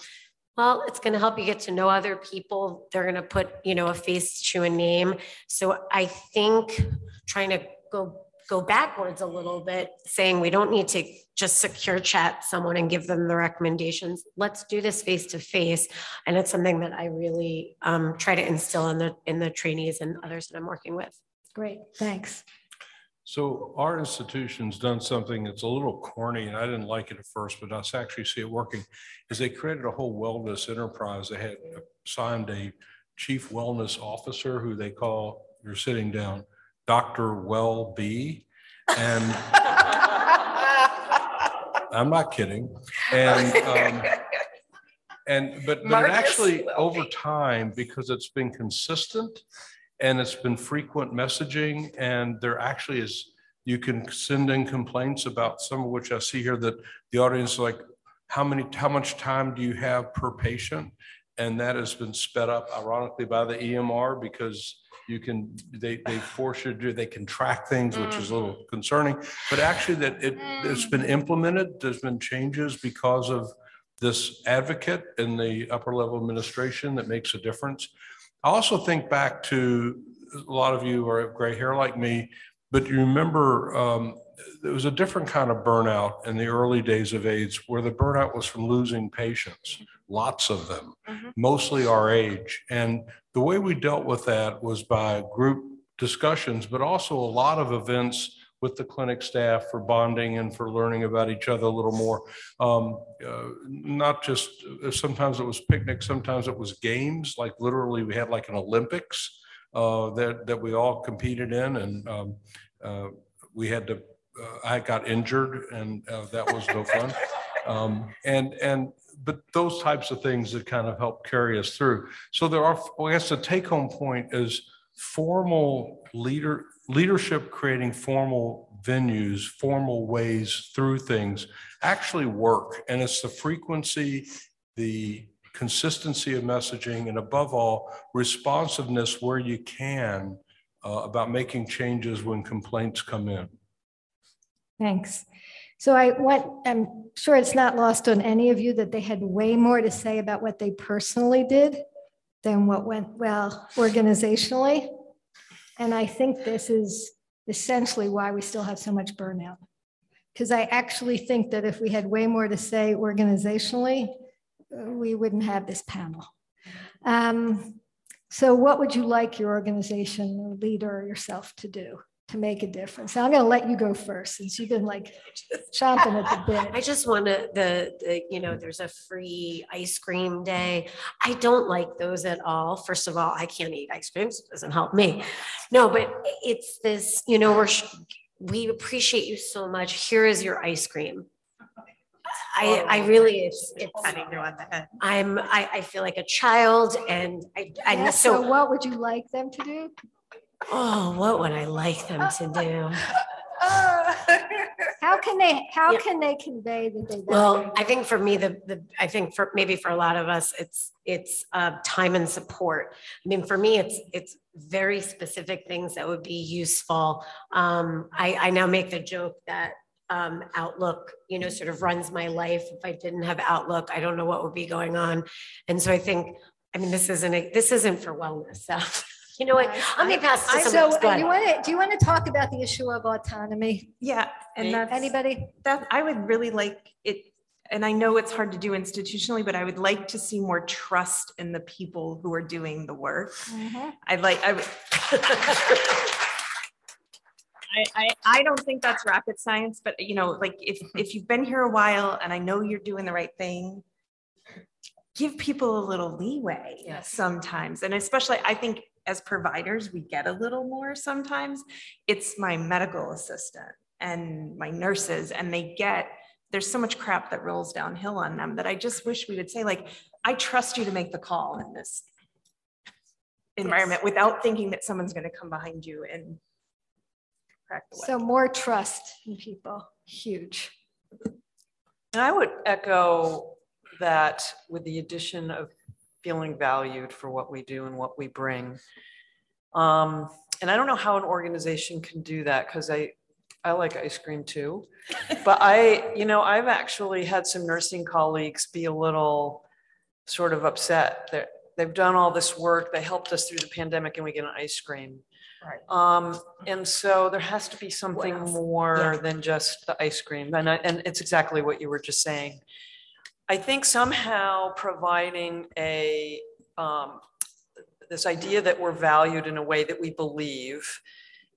well, it's going to help you get to know other people. They're going to put, you know, a face to a name. So I think trying to go go backwards a little bit, saying we don't need to just secure chat someone and give them the recommendations. Let's do this face to face. And it's something that I really um, try to instill in the in the trainees and others that I'm working with. Great, thanks. So our institution's done something that's a little corny and I didn't like it at first, but I actually see it working. Is they created a whole wellness enterprise. They had assigned a chief wellness officer who they call, you're sitting down, Dr. Well B. And I'm not kidding. And, um, and, but, but it actually, over time, because it's been consistent and it's been frequent messaging and there actually is, you can send in complaints about some of which I see here that the audience is like, how many, how much time do you have per patient? And that has been sped up ironically by the EMR because you can, they, they force you to do, they can track things, which is a little concerning. But actually that it, it's been implemented, there's been changes because of this advocate in the upper level administration that makes a difference. I also think back to, a lot of you are gray hair like me, but you remember um, there was a different kind of burnout in the early days of AIDS where the burnout was from losing patients, lots of them, Mhm. mostly our age. And the way we dealt with that was by group discussions, but also a lot of events with the clinic staff for bonding and for learning about each other a little more. Um, uh, not just, uh, sometimes it was picnics, sometimes it was games, like literally we had like an Olympics uh, that, that we all competed in and um, uh, we had to, uh, I got injured and uh, that was no fun. Um, and, and, but those types of things that kind of help carry us through. So there are, I guess the take home point is formal leader, leadership creating formal venues, formal ways through things actually work. And it's the frequency, the consistency of messaging, and above all, responsiveness where you can uh, about making changes when complaints come in. Thanks. So I went, I'm sure it's not lost on any of you that they had way more to say about what they personally did than what went well organizationally. And I think this is essentially why we still have so much burnout. Because I actually think that if we had way more to say organizationally, we wouldn't have this panel. Um, so what would you like your organization or leader yourself to do to make a difference? Now, I'm going to let you go first since you've been like chomping at the bit. I just want to, the, the, you know, there's a free ice cream day. I don't like those at all. First of all, I can't eat ice cream, so it doesn't help me. No, but it's this, you know, we're, we appreciate you so much. Here is your ice cream. I, I really, it's, it's, I'm, I, I feel like a child and I, I, Yeah, so so, what would you like them to do? Oh, what would I like them to do? How can they, how Yeah. can they convey that they? Well, I think for me, the, the, I think for, maybe for a lot of us, it's, it's, uh, time and support. I mean, for me, it's, it's very specific things that would be useful. Um, I, I now make the joke that, um, Outlook, you know, sort of runs my life. If I didn't have Outlook, I don't know what would be going on. And so I think, I mean, this isn't, a- this isn't for wellness, so, you know what? Let me pass to someone So you want to, do you want to talk about the issue of autonomy? Yeah, and that's, Anybody? that, I would really like it, and I know it's hard to do institutionally, but I would like to see more trust in the people who are doing the work. Mm-hmm. I'd like, I would. I, I, I don't think that's rocket science, but you know, like if, mm-hmm. if you've been here a while and I know you're doing the right thing, give people a little leeway Yes. sometimes. And especially, I think as providers, we get a little more sometimes. It's my medical assistant and my nurses and they get, there's so much crap that rolls downhill on them that I just wish we would say like, I trust you to make the call in this environment without thinking that someone's going to come behind you and crack the whip. So more trust in people, huge. And I would echo that with the addition of feeling valued for what we do and what we bring. Um, and I don't know how an organization can do that because I, I like ice cream too. But I, you know, I've actually had some nursing colleagues be a little sort of upset that they've done all this work. They helped us through the pandemic and we get an ice cream. Right. Um, and so there has to be something more than just the ice cream. And I, and it's exactly what you were just saying. I think somehow providing a, um, this idea that we're valued in a way that we believe.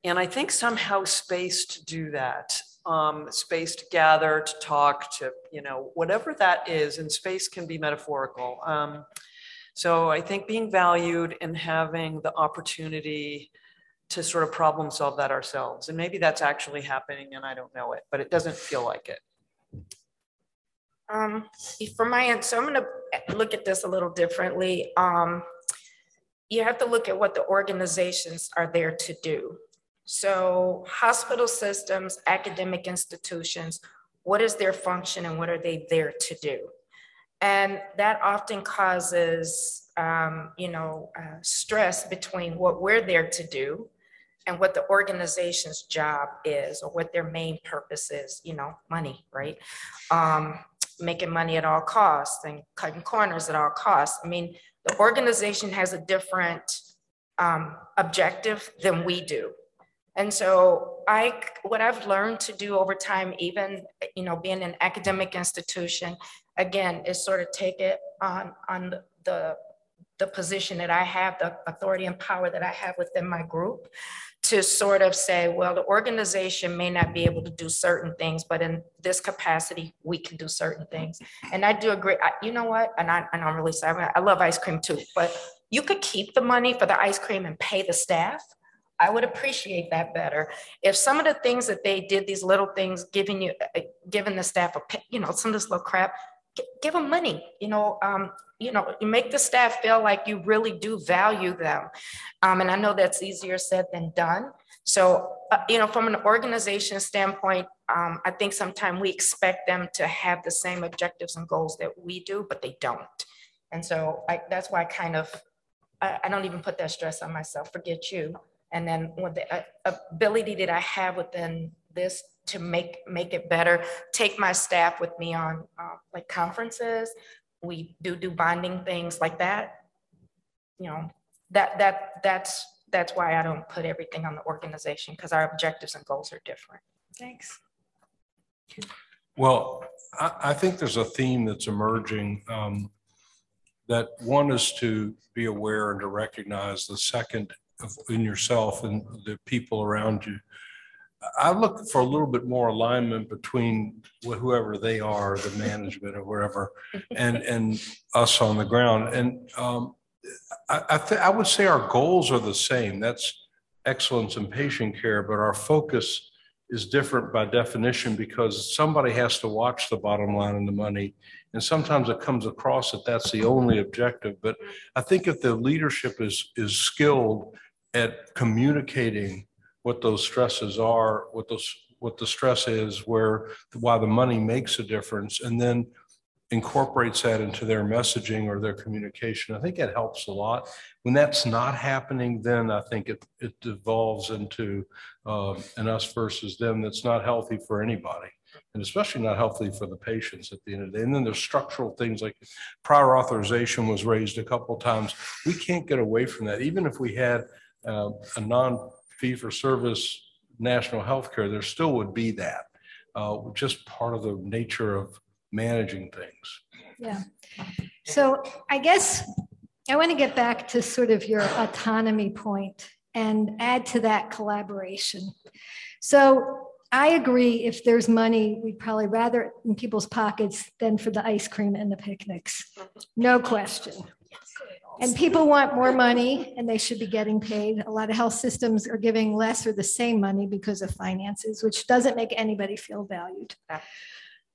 And I think somehow space to do that, um, space to gather, to talk, to, you know, whatever that is, and space can be metaphorical. Um, so I think being valued and having the opportunity to sort of problem solve that ourselves. And maybe that's actually happening and I don't know it, but it doesn't feel like it. Um, my end, so I'm gonna look at this a little differently. Um, you have to look at what the organizations are there to do. So hospital systems, academic institutions, what is their function and what are they there to do? And that often causes, um, you know, uh, stress between what we're there to do and what the organization's job is or what their main purpose is, you know, money, right? Um, making money at all costs and cutting corners at all costs. I mean, the organization has a different um, objective than we do. And so I, what I've learned to do over time, even, you know, being an academic institution, again, is sort of take it on, on the, the position that I have, the authority and power that I have within my group to sort of say, well, the organization may not be able to do certain things, but in this capacity, we can do certain things. And I do agree. I, you know what? And I, and I'm really sorry. I love ice cream too, but you could keep the money for the ice cream and pay the staff. I would appreciate that better. If some of the things that they did, these little things, giving you, uh, giving the staff a, you know, some of this little crap, give them money. You know, um, you know, you make the staff feel like you really do value them. Um, and I know that's easier said than done. So, uh, you know, from an organization standpoint, um, I think sometimes we expect them to have the same objectives and goals that we do, but they don't. And so I, that's why I kind of, I, I don't even put that stress on myself, forget you. And then with the uh, ability that I have within this to make, make it better, take my staff with me on uh, like conferences. We do do bonding things like that. You know, that, that, that's, that's why I don't put everything on the organization because our objectives and goals are different. Thanks. Well, I, I think there's a theme that's emerging. um, That one is to be aware and to recognize the second of- in yourself and the people around you. I look for a little bit more alignment between wh- whoever they are, the management or wherever, and, and us on the ground. And um, I, I, thi- I would say our goals are the same. That's excellence in patient care, but our focus is different by definition because somebody has to watch the bottom line and the money. And sometimes it comes across that that's the only objective. But I think if the leadership is, is skilled at communicating what those stresses are, what those, what the stress is, where, why the money makes a difference, and then incorporates that into their messaging or their communication, I think it helps a lot. When that's not happening, then I think it, it devolves into um, an us versus them that's not healthy for anybody. And especially not healthy for the patients at the end of the day. And then there's structural things like prior authorization was raised a couple times. We can't get away from that. Even if we had uh, a non-fee for service national health care, there still would be that. Uh, Just part of the nature of managing things. Yeah. So I guess I want to get back to sort of your autonomy point and add to that collaboration. So I agree if there's money, we'd probably rather in people's pockets than for the ice cream and the picnics. No question. And people want more money and they should be getting paid. A lot of health systems are giving less or the same money because of finances, which doesn't make anybody feel valued.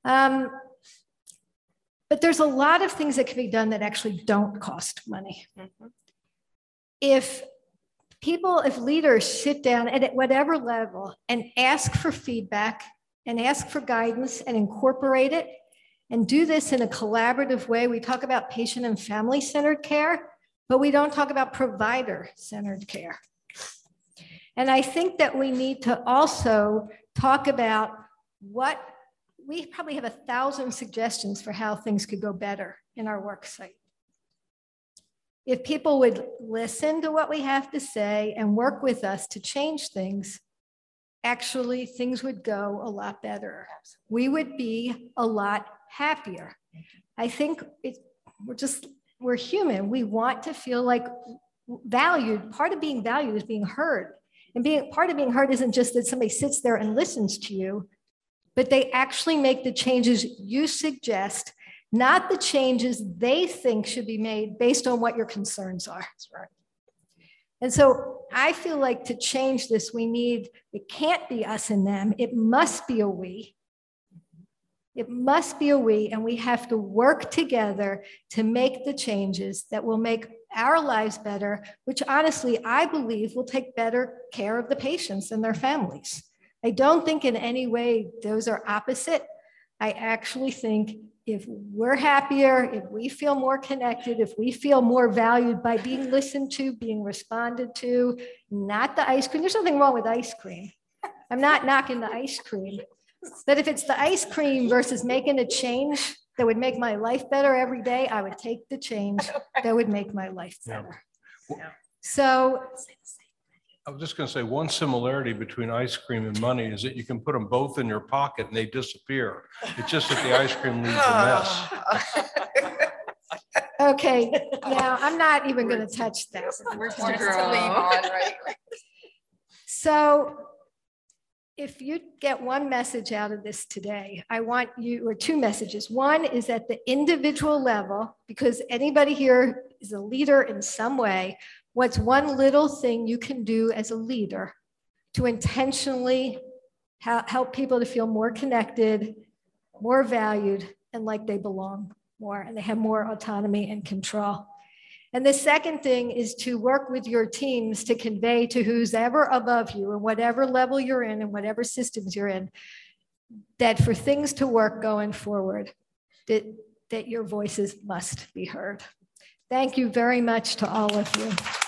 Um, but there's a lot of things that can be done that actually don't cost money. If people, if leaders sit down and at whatever level and ask for feedback and ask for guidance and incorporate it and do this in a collaborative way, we talk about patient and family centered care, but we don't talk about provider centered care. And I think that we need to also talk about what we probably have a thousand suggestions for how things could go better in our work site. If people would listen to what we have to say and work with us to change things, actually things would go a lot better. We would be a lot happier. I think it, we're just, we're human. We want to feel like valued. Part of being valued is being heard. And being part of being heard isn't just that somebody sits there and listens to you, but they actually make the changes you suggest, not the changes they think should be made based on what your concerns are. Right. And so I feel like to change this, we need, it can't be us and them, it must be a we. It must be a we, and we have to work together to make the changes that will make our lives better, which honestly, I believe will take better care of the patients and their families. I don't think in any way those are opposite. I actually think if we're happier, if we feel more connected, if we feel more valued by being listened to, being responded to, not the ice cream, there's nothing wrong with ice cream. I'm not knocking the ice cream. But if it's the ice cream versus making a change that would make my life better every day, I would take the change that would make my life Yeah. better. So I was just going to say, one similarity between ice cream and money is that you can put them both in your pocket and they disappear. It's just that the ice cream leaves a mess. Okay, now I'm not even going to touch that. We're forced to leave on, right? So if you get one message out of this today, I want you, or two messages. One is at the individual level, because anybody here is a leader in some way. What's one little thing you can do as a leader to intentionally help people to feel more connected, more valued, and like they belong more, and they have more autonomy and control? And the second thing is to work with your teams to convey to who's ever above you and whatever level you're in and whatever systems you're in, that for things to work going forward, that, that your voices must be heard. Thank you very much to all of you.